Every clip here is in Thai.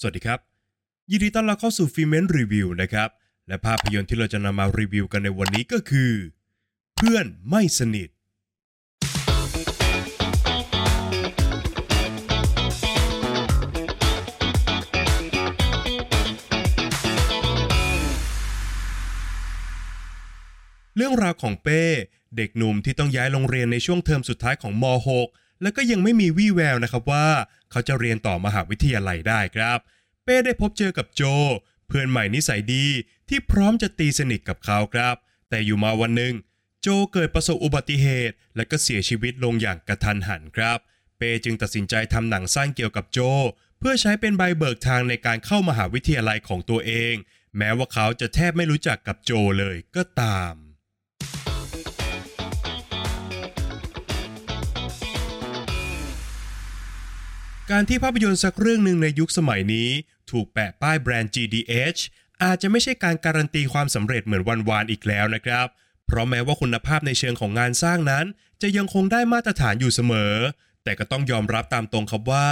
สวัสดีครับ ยินดีต้อนรับเข้าสู่ฟิเมนรีวิวนะครับ และภาพยนตร์ที่เราจะนำมารีวิวกันในวันนี้ก็คือ เพื่อนไม่สนิท เรื่องราวของเป้ เด็กหนุ่มที่ต้องย้ายโรงเรียนในช่วงเทอมสุดท้ายของม .6 และก็ยังไม่มีวี่แววนะครับว่า เขาจะเรียนต่อมหาวิทยาลัยได้ครับ เป้ได้พบเจอกับโจ เพื่อนใหม่นิสัยดีที่พร้อมจะตีสนิทกับเขาครับ แต่อยู่มาวันหนึ่งโจเกิดประสบอุบัติเหตุ และก็เสียชีวิตลงอย่างกระทันหันครับ เป้จึงตัดสินใจทำหนังสั้นเกี่ยวกับโจ เพื่อใช้เป็นใบเบิกทางในการเข้ามหาวิทยาลัยของตัวเอง แม้ว่าเขาจะแทบไม่รู้จักกับโจเลยก็ตาม การที่ภาพยนตร์สักเรื่องหนึ่งในยุคสมัยนี้ ถูกแปะป้ายแบรนด์ GDH อาจจะไม่ใช่การการันตีความสำเร็จเหมือนวันวานอีกแล้วนะครับ เพราะแม้ว่าคุณภาพในเชิงของงานสร้างนั้น จะยังคงได้มาตรฐานอยู่เสมอ แต่ก็ต้องยอมรับตามตรงครับว่า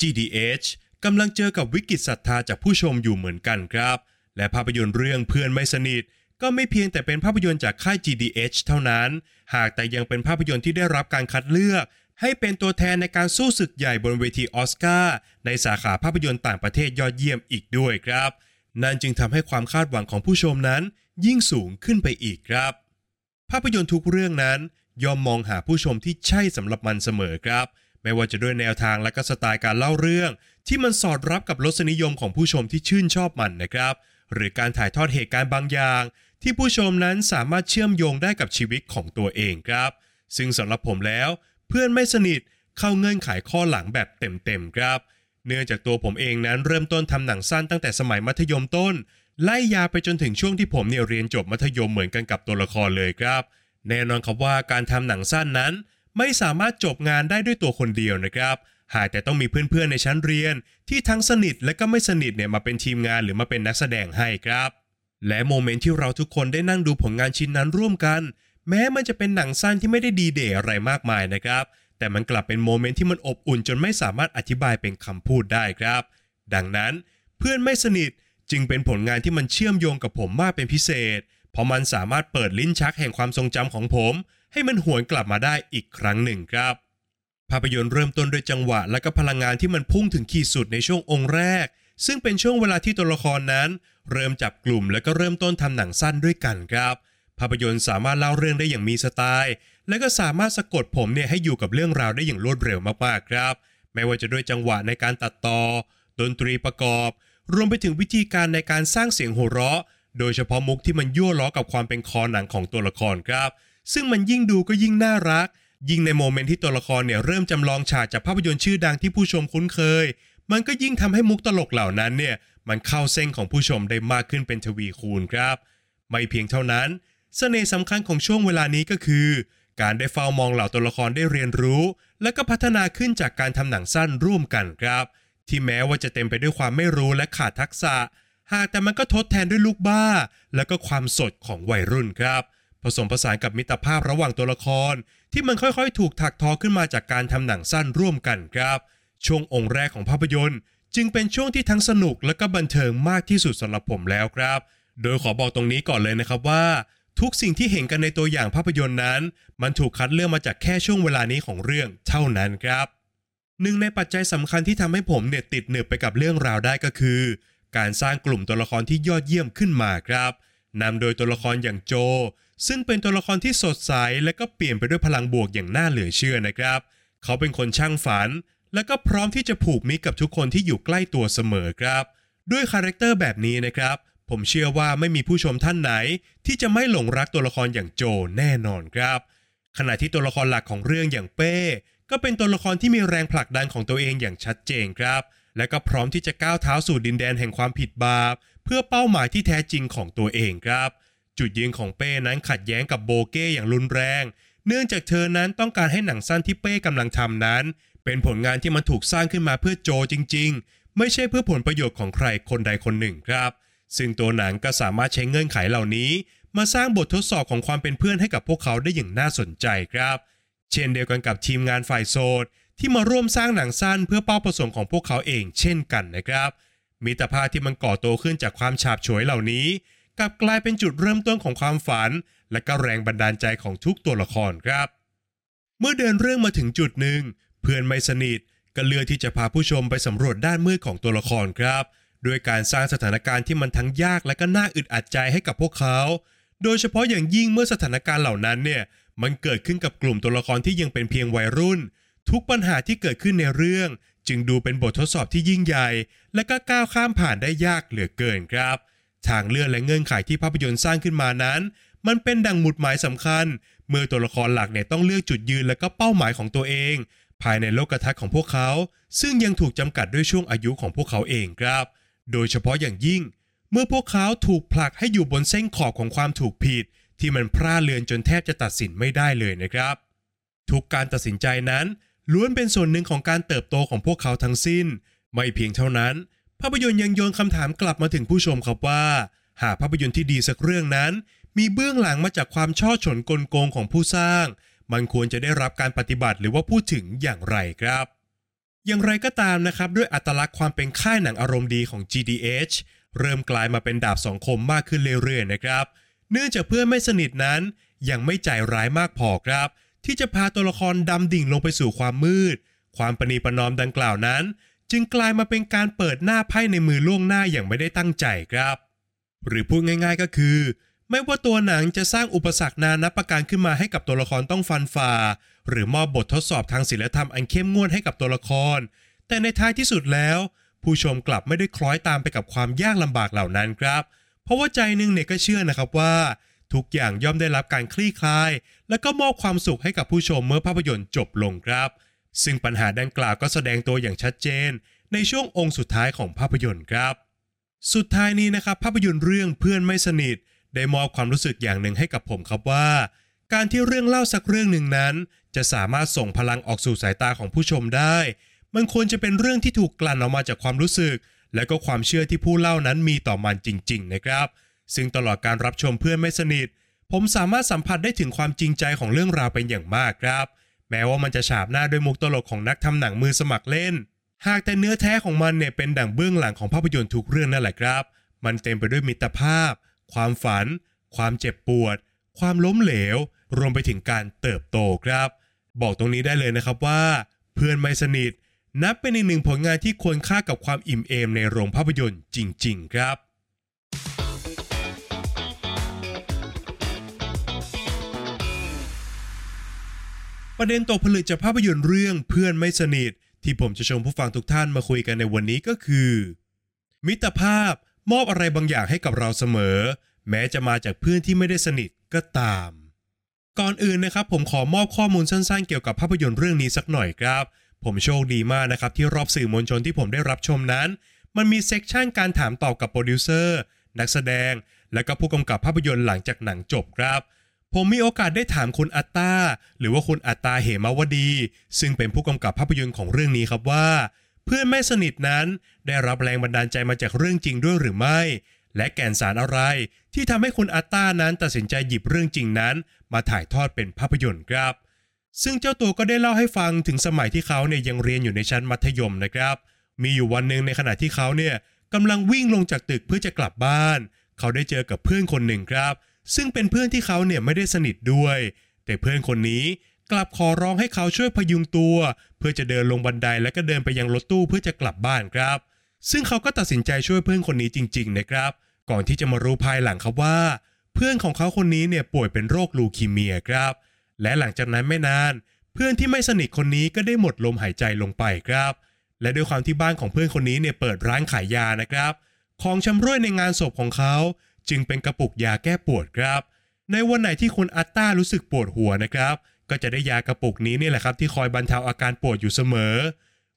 GDH กำลังเจอกับวิกฤตศรัทธาจากผู้ชมอยู่เหมือนกันครับ และภาพยนตร์เรื่องเพื่อนไม่สนิท ก็ไม่เพียงแต่เป็นภาพยนตร์จากค่าย GDH เท่านั้น หากแต่ยังเป็นภาพยนตร์ที่ได้รับการคัดเลือก ให้เป็นตัวแทนในการสู้ศึกใหญ่บนเวทีออสการ์ในสาขาภาพยนตร์ต่างประเทศยอดเยี่ยมอีกด้วยครับ นั่นจึงทำให้ความคาดหวังของผู้ชมนั้น ยิ่งสูงขึ้นไปอีกครับ ภาพยนตร์ทุกเรื่องนั้นย่อมมองหาผู้ชมที่ใช่สำหรับมันเสมอครับ ไม่ว่าจะด้วยแนวทางและก็สไตล์การเล่าเรื่อง ที่มันสอดรับกับรสนิยมของผู้ชมที่ชื่นชอบมันนะครับ หรือการถ่ายทอดเหตุการณ์บางอย่าง ที่ผู้ชมนั้นสามารถเชื่อมโยงได้กับชีวิตของตัวเองครับ ซึ่งสำหรับผมแล้ว เพื่อนไม่สนิทเข้าเงื่อนไขข้อหลังแบบเต็มๆครับ เนื่องจากตัวผมเองนั้นเริ่มต้นทำหนังสั้นตั้งแต่สมัยมัธยมต้น ไล่ยาวไปจนถึงช่วงที่ผมเนี่ยเรียนจบมัธยมเหมือนกันกับตัวละครเลยครับ แน่นอนครับว่าการทำหนังสั้นนั้น ไม่สามารถจบงานได้ด้วยตัวคนเดียวนะครับหากแต่ต้องมีเพื่อนๆในชั้นเรียน ที่ทั้งสนิทและก็ไม่สนิทเนี่ยมาเป็นทีมงานหรือมาเป็นนักแสดงให้ครับ และโมเมนต์ที่เราทุกคนได้นั่งดูผลงานชิ้นนั้นร่วมกัน แม้มันจะเป็นหนังสั้นที่ไม่ได้ดีเด่อะไรมากมายนะครับ แต่มันกลับเป็นโมเมนต์ที่มันอบอุ่นจนไม่สามารถอธิบายเป็นคำพูดได้ครับ ดังนั้นเพื่อนไม่สนิทจึงเป็นผลงานที่มันเชื่อมโยงกับผมมากเป็นพิเศษ เพราะมันสามารถเปิดลิ้นชักแห่งความทรงจำของผม ให้มันหวนกลับมาได้อีกครั้งหนึ่งครับ ภาพยนตร์เริ่มต้นด้วยจังหวะและก็พลังงานที่มันพุ่งถึงขีดสุดในช่วงองค์แรก ซึ่งเป็นช่วงเวลาที่ตัวละครนั้น เริ่มจับกลุ่มและก็เริ่มต้นทำหนังสั้นด้วยกันครับ ภาพยนตร์สามารถเล่าเรื่องได้อย่างมีสไตล์ และก็สามารถสะกดผมเนี่ยให้อยู่กับเรื่องราวได้อย่างรวดเร็วมากๆครับ ไม่ว่าจะด้วยจังหวะในการตัดต่อ ดนตรีประกอบ รวมไปถึงวิธีการในการสร้างเสียงหัวเราะ โดยเฉพาะมุกที่มันยั่วล้อกับความเป็นคอหนังของตัวละครครับ ซึ่งมันยิ่งดูก็ยิ่งน่ารัก ยิ่งในโมเมนต์ที่ตัวละครเนี่ยเริ่มจำลองฉากจากภาพยนตร์ชื่อดังที่ผู้ชมคุ้นเคย มันก็ยิ่งทำให้มุกตลกเหล่านั้นเนี่ยมันเข้าเส้นของผู้ชมได้มากขึ้นเป็นทวีคูณครับ ไม่เพียงเท่านั้น เสน่ห์สำคัญของช่วงเวลานี้ก็คือ การได้เฝ้ามองเหล่าตัวละครได้เรียนรู้ และก็พัฒนาขึ้นจากการทำหนังสั้นร่วมกันครับ ที่แม้ว่าจะเต็มไปด้วยความไม่รู้และขาดทักษะ หากแต่มันก็ทดแทนด้วยลูกบ้า และก็ความสดของวัยรุ่นครับ ผสมผสานกับมิตรภาพระหว่างตัวละคร ที่มันค่อยๆ ถูกถักทอขึ้นมาจากการทำหนังสั้นร่วมกันครับ ช่วงองค์แรกของภาพยนตร์ จึงเป็นช่วงที่ทั้งสนุกและก็บันเทิงมากที่สุดสำหรับผมแล้วครับ โดยขอบอกตรงนี้ก่อนเลยนะครับว่า ทุกสิ่งที่เห็นกันในตัวอย่างภาพยนตร์นั้น มันถูกคัดเลือกมาจากแค่ช่วงเวลานี้ของเรื่องเท่านั้นครับหนึ่งในปัจจัยสำคัญที่ทำให้ผมเนี่ยติดหนึบไปกับเรื่องราวได้ก็คือ การสร้างกลุ่มตัวละครที่ยอดเยี่ยมขึ้นมาครับนำโดยตัวละครอย่างโจ ซึ่งเป็นตัวละครที่สดใสและก็เปลี่ยนไปด้วยพลังบวกอย่างน่าเหลือเชื่อนะครับ เขาเป็นคนช่างฝัน และก็พร้อมที่จะผูกมิตรกับทุกคนที่อยู่ใกล้ตัวเสมอครับ ด้วย character แบบนี้นะครับ ผมเชื่อว่าไม่มีผู้ชมท่านไหน ที่จะไม่หลงรักตัวละครอย่างโจแน่นอนครับ ขณะที่ตัวละครหลักของเรื่องอย่างเป้ ก็เป็นตัวละครที่มีแรงผลักดันของตัวเองอย่างชัดเจนครับ และก็พร้อมที่จะก้าวเท้าสู่ดินแดนแห่งความผิดบาป เพื่อเป้าหมายที่แท้จริงของตัวเองครับ จุดยืนของเป้นั้นขัดแย้งกับโบเก้อย่างรุนแรง เนื่องจากเธอนั้นต้องการให้หนังสั้นที่เป้กำลังทำนั้น เป็นผลงานที่มันถูกสร้างขึ้นมาเพื่อโจจริง ๆ ไม่ใช่เพื่อผลประโยชน์ของใครคนใดคนหนึ่งครับ ซึ่งตัวหนังก็สามารถใช้เงื่อนไขเหล่านี้ มาสร้างบททดสอบของความเป็นเพื่อนให้กับพวกเขาได้อย่างน่าสนใจครับ เช่นเดียวกันกับทีมงานฝ่ายโสดที่มาร่วมสร้างหนังสั้นเพื่อเป้าประสงค์ของพวกเขาเองเช่นกันนะครับ มิตรภาพที่มันก่อโตขึ้นจากความฉาบฉวยเหล่านี้กลับกลายเป็นจุดเริ่มต้นของความฝัน และก็แรงบันดาลใจของทุกตัวละครครับ เมื่อเดินเรื่องมาถึงจุดหนึ่ง เพื่อนไม่สนิทก็เลือกที่จะพาผู้ชมไปสำรวจด้านมืดของตัวละครครับ ด้วยการสร้างสถานการณ์ที่มันทั้งยากและก็น่าอึดอัดใจให้กับพวกเขา โดยเฉพาะอย่างยิ่งเมื่อสถานการณ์เหล่านั้นเนี่ยมันเกิดขึ้นกับกลุ่มตัวละครที่ยังเป็นเพียงวัยรุ่น ทุกปัญหาที่เกิดขึ้นในเรื่อง จึงดูเป็นบททดสอบที่ยิ่งใหญ่ และก็ก้าวข้ามผ่านได้ยากเหลือเกินครับ ทางเลือกและเงื่อนไขที่ภาพยนตร์สร้างขึ้นมานั้น มันเป็นดังหมุดหมายสำคัญ เมื่อตัวละครหลักเนี่ยต้องเลือกจุดยืนและก็เป้าหมายของตัวเอง ภายในโลกทัศน์ของพวกเขา ซึ่งยังถูกจำกัดด้วยช่วงอายุของพวกเขาเองครับ โดยเฉพาะอย่างยิ่ง เมื่อพวกเขาถูกผลักให้อยู่บนเส้นขอบของความถูกผิด ที่มันพร่าเลือนจนแทบจะตัดสินไม่ได้เลยนะครับ ทุกการตัดสินใจนั้น ล้วนเป็นส่วนหนึ่งของการเติบโตของพวกเขาทั้งสิ้น ไม่เพียงเท่านั้น ภาพยนตร์ยังโยนคำถามกลับมาถึงผู้ชมครับว่า หากภาพยนตร์ที่ดีสักเรื่องนั้น มีเบื้องหลังมาจากความช่อฉนกลโกงของผู้สร้าง มันควรจะได้รับการปฏิบัติหรือว่าพูดถึงอย่างไรครับ อย่างไรก็ตามนะครับด้วยอัตลักษณ์ความเป็นค่ายหนังอารมณ์ดีของ GDH เริ่มกลายมาเป็นดาบสองคมมากขึ้นเรื่อยๆนะครับ เนื่องจากเพื่อนไม่สนิทนั้น ยังไม่ใจร้ายมากพอครับ ที่จะพาตัวละครดำดิ่งลงไปสู่ความมืด ความปณีประนอมดังกล่าวนั้น จึงกลายมาเป็นการเปิดหน้าไพ่ในมือล่วงหน้าอย่างไม่ได้ตั้งใจครับ หรือพูดง่าย ๆก็คือ ไม่ว่าตัวหนังจะสร้างอุปสรรคนานับประการขึ้นมาให้กับตัวละครต้องฟันฝ่า หรือมอบบททดสอบทางศิลธรรมอันเข้มงวดให้กับตัวละคร แต่ในท้ายที่สุดแล้ว ผู้ชมกลับไม่ได้คล้อยตามไปกับความยากลำบากเหล่านั้นครับ เพราะว่าใจหนึงเนี่ยก็เชื่อนะครับว่า ทุกอย่างย่อมได้รับการคลี่คลาย และก็มอบความสุขให้กับผู้ชมเมื่อภาพยนตร์จบลงครับ ซึ่งปัญหาดังกล่าวก็แสดงตัวอย่างชัดเจน ในช่วงองค์สุดท้ายของภาพยนตร์ครับ สุดท้ายนี้นะครับภาพยนตร์เรื่องเพื่อนไม่สนิท ได้มอบความรู้สึกอย่างหนึ่งให้กับผมครับว่า การที่เรื่องเล่าสักเรื่องหนึ่งนั้น จะสามารถส่งพลังออกสู่สายตาของผู้ชมได้ มันควรจะเป็นเรื่องที่ถูกกลั่นออกมาจากความรู้สึก และก็ความเชื่อที่ผู้เล่านั้นมีต่อมันจริง ๆ นะครับ ซึ่งตลอดการรับชมเพื่อนไม่สนิท ผมสามารถสัมผัสได้ถึงความจริงใจของเรื่องราวเป็นอย่างมากครับ แม้ว่ามันจะฉาบหน้าด้วยมุกตลกของนักทำหนังมือสมัครเล่น หากแต่เนื้อแท้ของมันเนี่ยเป็นดั่งเบื้องหลังของภาพยนตร์ทุกเรื่องนั่นแหละครับ มันเต็มไปด้วยมิตรภาพ ความฝัน ความเจ็บปวด ความล้มเหลว รวมไปถึงการเติบโตครับ บอกตรงนี้ได้เลยนะครับว่า เพื่อนไม่สนิท นับเป็นอีกหนึ่งผลงานที่ควรค่ากับความอิ่มเอมในโรงภาพยนตร์จริง ๆ ครับประเด็นตกผลึกจากภาพยนตร์เรื่องเพื่อนไม่สนิท ที่ผมจะชวนผู้ฟังทุกท่านมาคุยกันในวันนี้ก็คือ มิตรภาพมอบอะไรบางอย่างให้กับเราเสมอ แม้จะมาจากเพื่อนที่ไม่ได้สนิทก็ตาม ก่อนอื่นนะครับผมขอมอบข้อมูลสั้นๆ เกี่ยวกับภาพยนตร์เรื่องนี้สักหน่อยครับ ผมโชคดีมากนะครับที่รอบสื่อมวลชนที่ผมได้รับชมนั้น มันมี section การถามตอบกับโปรดิวเซอร์นักแสดง และก็ผู้กำกับภาพยนตร์หลังจากหนังจบครับผมมีโอกาสได้ถามคุณอัตตาหรือว่าคุณอัตตาเหมวดี ซึ่งเป็นผู้กำกับภาพยนตร์ของเรื่องนี้ครับว่า เพื่อนไม่สนิทนั้น ได้รับแรงบันดาลใจมาจากเรื่องจริงด้วยหรือไม่ และแก่นสารอะไรที่ทำให้คุณอัตตานั้นตัดสินใจหยิบเรื่องจริงนั้น มาถ่ายทอดเป็นภาพยนตร์ครับ ซึ่งเจ้าตัวก็ได้เล่าให้ฟังถึงสมัยที่เขาเนี่ยยังเรียนอยู่ในชั้นมัธยมนะครับ มีอยู่วันหนึ่งในขณะที่เขาเนี่ยกำลังวิ่งลงจากตึกเพื่อจะกลับบ้าน เขาได้เจอกับเพื่อนคนหนึ่งครับ ซึ่งเป็นเพื่อนที่เขาเนี่ยไม่ได้สนิทด้วย แต่เพื่อนคนนี้กลับขอร้องให้เขาช่วยพยุงตัว เพื่อจะเดินลงบันไดแล้วก็เดินไปยังรถตู้เพื่อจะกลับบ้านครับ ซึ่งเขาก็ตัดสินใจช่วยเพื่อนคนนี้จริง ๆ นะครับ ก่อนที่จะมารู้ภายหลังครับว่า เพื่อนของเขาคนนี้เนี่ยป่วยเป็นโรคลูคีเมียครับ และหลังจากนั้นไม่นาน เพื่อนที่ไม่สนิทคนนี้ก็ได้หมดลมหายใจลงไปครับ และด้วยความที่บ้านของเพื่อนคนนี้เนี่ยเปิดร้านขายยานะครับ ของชำร่วยในงานศพของเขา จึงเป็นกระปุกยาแก้ปวดครับ ในวันไหนที่คุณอัตตารู้สึกปวดหัวนะครับ ก็จะได้ยากระปุกนี้นี่แหละครับ ที่คอยบรรเทาอาการปวดอยู่เสมอ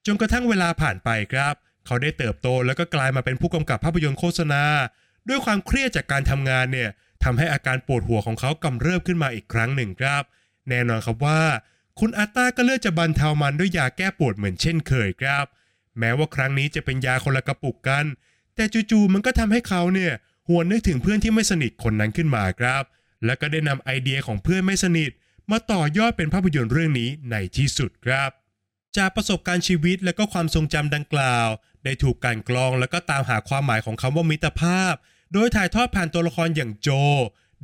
จนกระทั่งเวลาผ่านไปครับ เขาได้เติบโตแล้วก็กลายมาเป็นผู้กำกับภาพยนตร์โฆษณา ด้วยความเครียดจากการทำงานเนี่ย ทำให้อาการปวดหัวของเขากำเริบขึ้นมาอีกครั้งหนึ่งครับ แน่นอนครับว่า คุณอัตตาก็เลือกจะบรรเทามันด้วยยาแก้ปวดเหมือนเช่นเคยครับ แม้ว่าครั้งนี้จะเป็นยาคนละกระปุกกัน แต่จู่ๆมันก็ทำให้เขาเนี่ยหวนนึกถึงเพื่อนที่ไม่สนิทคนนั้นขึ้นมาครับ แล้วก็ได้นำไอเดียของเพื่อนไม่สนิท มาต่อยอดเป็นภาพยนตร์เรื่องนี้ในที่สุดครับ จากประสบการณ์ชีวิตและก็ความทรงจำดังกล่าว ได้ถูกกลันกรองแล้วก็ตามหาความหมายของคำว่ามิตรภาพ โดยถ่ายทอดผ่านตัวละครอย่างโจ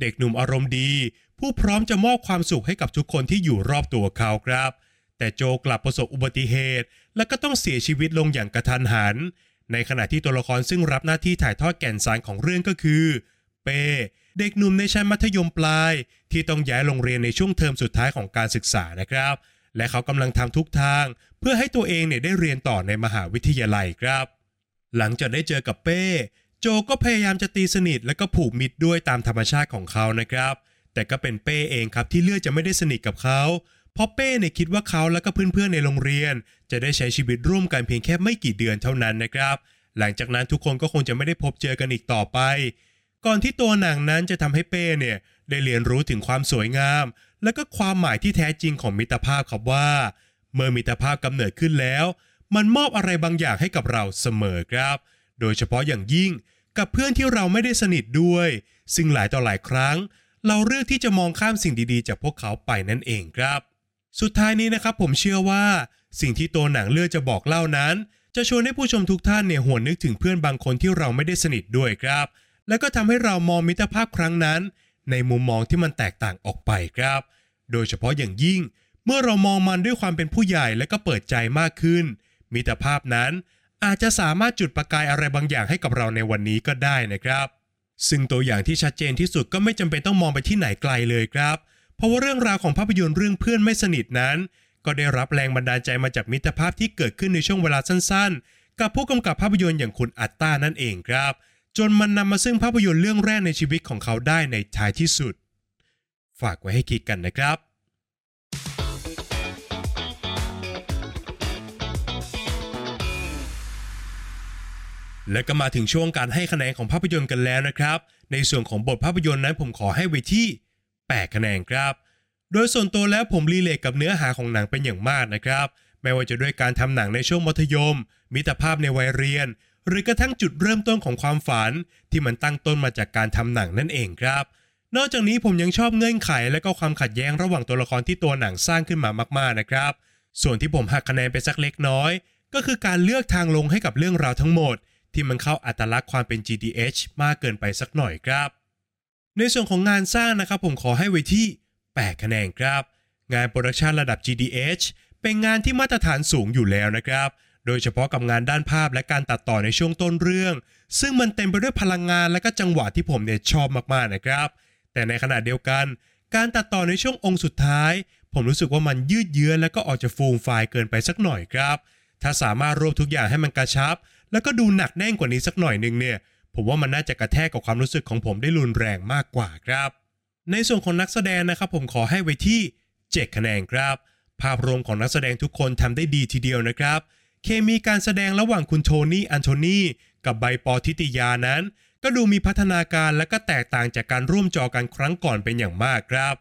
เด็กหนุ่มอารมณ์ดี ผู้พร้อมจะมอบความสุขให้กับทุกคนที่อยู่รอบตัวเขาครับ แต่โจกลับประสบอุบัติเหตุ และก็ต้องเสียชีวิตลงอย่างกระทันหัน ในขณะที่ตัวละครซึ่งรับหน้าที่ถ่ายทอดแก่นสารของเรื่องก็คือ เป้เด็กหนุ่มในชั้นมัธยมปลาย ที่ต้องย้ายโรงเรียนในช่วงเทอมสุดท้ายของการศึกษานะครับ และเขากำลังทำทุกทาง เพื่อให้ตัวเองเนี่ยได้เรียนต่อในมหาวิทยาลัยครับ หลังจากได้เจอกับเป้ โจก็พยายามจะตีสนิทและก็ผูกมิตรด้วยตามธรรมชาติของเขานะครับ แต่ก็เป็นเป้เองครับที่เลือกจะไม่ได้สนิทกับเขา เพราะเป้เนี่ยคิดว่าเขาและก็เพื่อนๆในโรงเรียน จะได้ใช้ชีวิตร่วมกันเพียงแค่ไม่กี่เดือนเท่านั้นนะครับ หลังจากนั้นทุกคนก็คงจะไม่ได้พบเจอกันอีกต่อไป ก่อนที่ตัวหนังนั้นจะทำให้เป้เนี่ยได้เรียนรู้ถึงความสวยงาม และก็ความหมายที่แท้จริงของมิตรภาพครับว่า เมื่อมิตรภาพกำเนิดขึ้นแล้ว มันมอบอะไรบางอย่างให้กับเราเสมอครับ โดยเฉพาะอย่างยิ่งกับเพื่อนที่เราไม่ได้สนิทด้วย ซึ่งหลายต่อหลายครั้ง เราเลือกที่จะมองข้ามสิ่งดีๆ จากพวกเขาไปนั่นเองครับ สุดท้ายนี้นะครับผมเชื่อว่า สิ่งที่ตัวหนังเลือกจะบอกเล่านั้น จะชวนให้ผู้ชมทุกท่านเนี่ยหวนนึกถึงเพื่อนบางคนที่เราไม่ได้สนิทด้วยครับ แล้วก็ทำให้เรามองมิตรภาพครั้งนั้น ในมุมมองที่มันแตกต่างออกไปครับ โดยเฉพาะอย่างยิ่ง เมื่อเรามองมันด้วยความเป็นผู้ใหญ่และก็เปิดใจมากขึ้น มิตรภาพนั้น อาจจะสามารถจุดประกายอะไรบางอย่างให้กับเราในวันนี้ก็ได้นะครับ ซึ่งตัวอย่างที่ชัดเจนที่สุดก็ไม่จำเป็นต้องมองไปที่ไหนไกลเลยครับ เพราะว่าเรื่องราวของภาพยนตร์เรื่องเพื่อนไม่สนิทนั้น ก็ได้รับแรงบันดาลใจมาจากมิตรภาพที่เกิดขึ้นในช่วงเวลาสั้นๆ กับผู้กำกับภาพยนตร์อย่างคุณอัตตานั่นเองครับ จนมันนำมาซึ่งภาพยนตร์เรื่องแรกในชีวิตของเขาได้ในท้ายที่สุด ฝากไว้ให้คิดกันนะครับ และก็มาถึงช่วงการให้คะแนนของภาพยนตร์กันแล้วนะครับ ในส่วนของบทภาพยนตร์นั้นผมขอให้ไว้ที่ 8 คะแนนครับ โดยส่วนตัวแล้วผมรีเลทกับเนื้อหาของหนังเป็นอย่างมากนะครับ ไม่ว่าจะด้วยการทำหนังในช่วงมัธยม มิตรภาพในวัยเรียน หรือกระทั่งจุดเริ่มต้นของความฝัน ที่มันตั้งต้นมาจากการทำหนังนั่นเองครับ นอกจากนี้ผมยังชอบเงื่อนไข และก็ความขัดแย้งระหว่างตัวละครที่ตัวหนังสร้างขึ้นมามากๆนะครับ ส่วนที่ผมหักคะแนนไปสักเล็กน้อย ก็คือการเลือกทางลงให้กับเรื่องราวทั้งหมด ที่มันเข้าอัตลักษณ์ความเป็น GDH มากเกินไปสักหน่อยครับ ในส่วนของงานสร้างนะครับผมขอให้ไว้ที่ 8 คะแนนครับ งาน production ระดับ GDH เป็นงานที่มาตรฐานสูงอยู่แล้วนะครับ โดยเฉพาะกับงานด้านภาพและการตัดต่อในช่วงต้นเรื่อง ซึ่งมันเต็มไปด้วยพลังงานและก็จังหวะที่ผมเนี่ยชอบมากๆนะครับ แต่ในขณะเดียวกัน การตัดต่อในช่วงองค์สุดท้าย ผมรู้สึกว่ามันยืดเยื้อและก็ออกจะฟูมฟายเกินไปสักหน่อยครับ ถ้าสามารถรวบทุกอย่างให้มันกระชับ แล้วก็ดูหนักแน่นกว่านี้สักหน่อยหนึงเนี่ย ผมว่ามันน่าจะกระแทกกับความรู้สึกของผมได้รุนแรงมากกว่าครับ ในส่วนของนักแสดงนะครับ ผมขอให้ไว้ที่ 7 คะแนนครับ ภาพรวมของนักแสดงทุกคนทำได้ดีทีเดียวนะครับ เคมีการแสดงระหว่างคุณโทนี่อันโทนีกับใบปอทิติยานั้น ก็ดูมีพัฒนาการและก็แตกต่างจากการร่วมจอกันครั้งก่อนเป็นอย่างมากครับ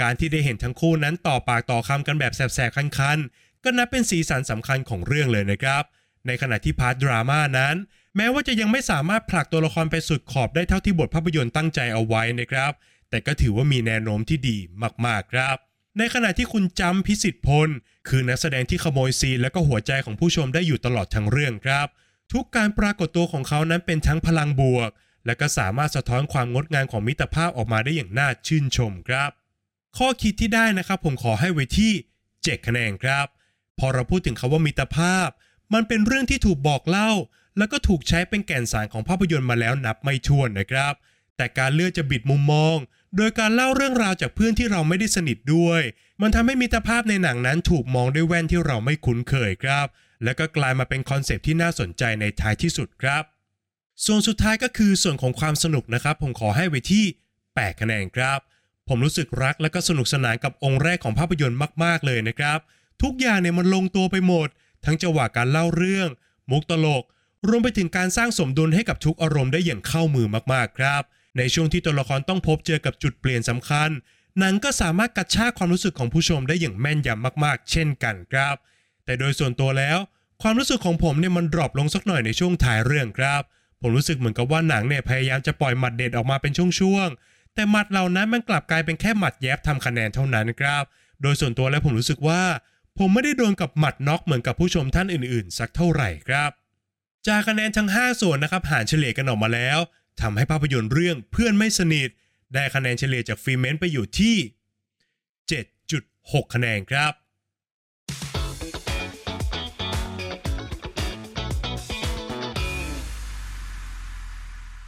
การที่ได้เห็นทั้งคู่นั้นต่อปากต่อคำกันแบบแสบๆคันๆก็นับเป็นสีสันสำคัญของเรื่องเลยนะครับ ในขณะที่ part ดราม่านั้น แม้ว่าจะยังไม่สามารถผลักตัวละครไปสุดขอบได้เท่าที่บทภาพยนตร์ตั้งใจเอาไว้นะครับ แต่ก็ถือว่ามีแนวโน้มที่ดีมากๆครับ ในขณะที่คุณจั๊มพ์ พิสิฐพล คือนักแสดงที่ขโมยซีนและก็หัวใจของผู้ชมได้อยู่ตลอดทั้งเรื่องครับ ทุกการปรากฏตัวของเขานั้นเป็นทั้งพลังบวก และก็สามารถสะท้อนความงดงามของมิตรภาพออกมาได้อย่างน่าชื่นชมครับ ข้อคิดที่ได้นะครับผมขอให้ไว้ที่ 7 คะแนนครับ พอเราพูดถึงคาว่ามิตรภาพ มันเป็นเรื่องที่ถูกบอกเล่า แล้วก็ถูกใช้เป็นแก่นสารของภาพยนตร์มาแล้วนับไม่ถ้วนนะครับ แต่การเลือกจะบิดมุมมอง โดยการเล่าเรื่องราวจากเพื่อนที่เราไม่ได้สนิทด้วย มันทำให้มิตรภาพในหนังนั้นถูกมองด้วยแว่นที่เราไม่คุ้นเคยครับ และก็กลายมาเป็นคอนเซปที่น่าสนใจในท้ายที่สุดครับ ส่วนสุดท้ายก็คือส่วนของความสนุกนะครับ ผมขอให้ไว้ที่8คะแนนครับ ผมรู้สึกรักและก็สนุกสนานกับองค์แรกของภาพยนตร์มาก ๆ เลยนะครับ ทุกอย่างเนี่ยมันลงตัวไปหมด ทั้งจังหวะการเล่าเรื่อง มุกตลก รวมไปถึงการสร้างสมดุลให้กับทุกอารมณ์ได้อย่างเข้ามือมากๆครับ ในช่วงที่ตัวละครต้องพบเจอกับจุดเปลี่ยนสำคัญ หนังก็สามารถกระชากความรู้สึกของผู้ชมได้อย่างแม่นยำมากๆ เช่นกันครับ แต่โดยส่วนตัวแล้ว ความรู้สึกของผมเนี่ยมันดรอปลงสักหน่อยในช่วงท้ายเรื่องครับ ผมรู้สึกเหมือนกับว่าหนังเนี่ยพยายามจะปล่อยหมัดเด็ดออกมาเป็นช่วงๆแต่หมัดเหล่านั้นมันกลับกลายเป็นแค่หมัดแยบทำคะแนนเท่านั้นครับ โดยส่วนตัวแล้วผมรู้สึกว่า ผมไม่ได้โดนกับหมัดน็อกเหมือนกับผู้ชมท่านอื่นๆ สักเท่าไหร่ครับ จากคะแนนทั้ง 5 ส่วนนะครับหารเฉลี่ยกันออกมาแล้วทำให้ภาพยนตร์เรื่องเพื่อนไม่สนิท ได้คะแนนเฉลี่ยจากฟีเมนต์ไปอยู่ที่ 7.6 คะแนนครับ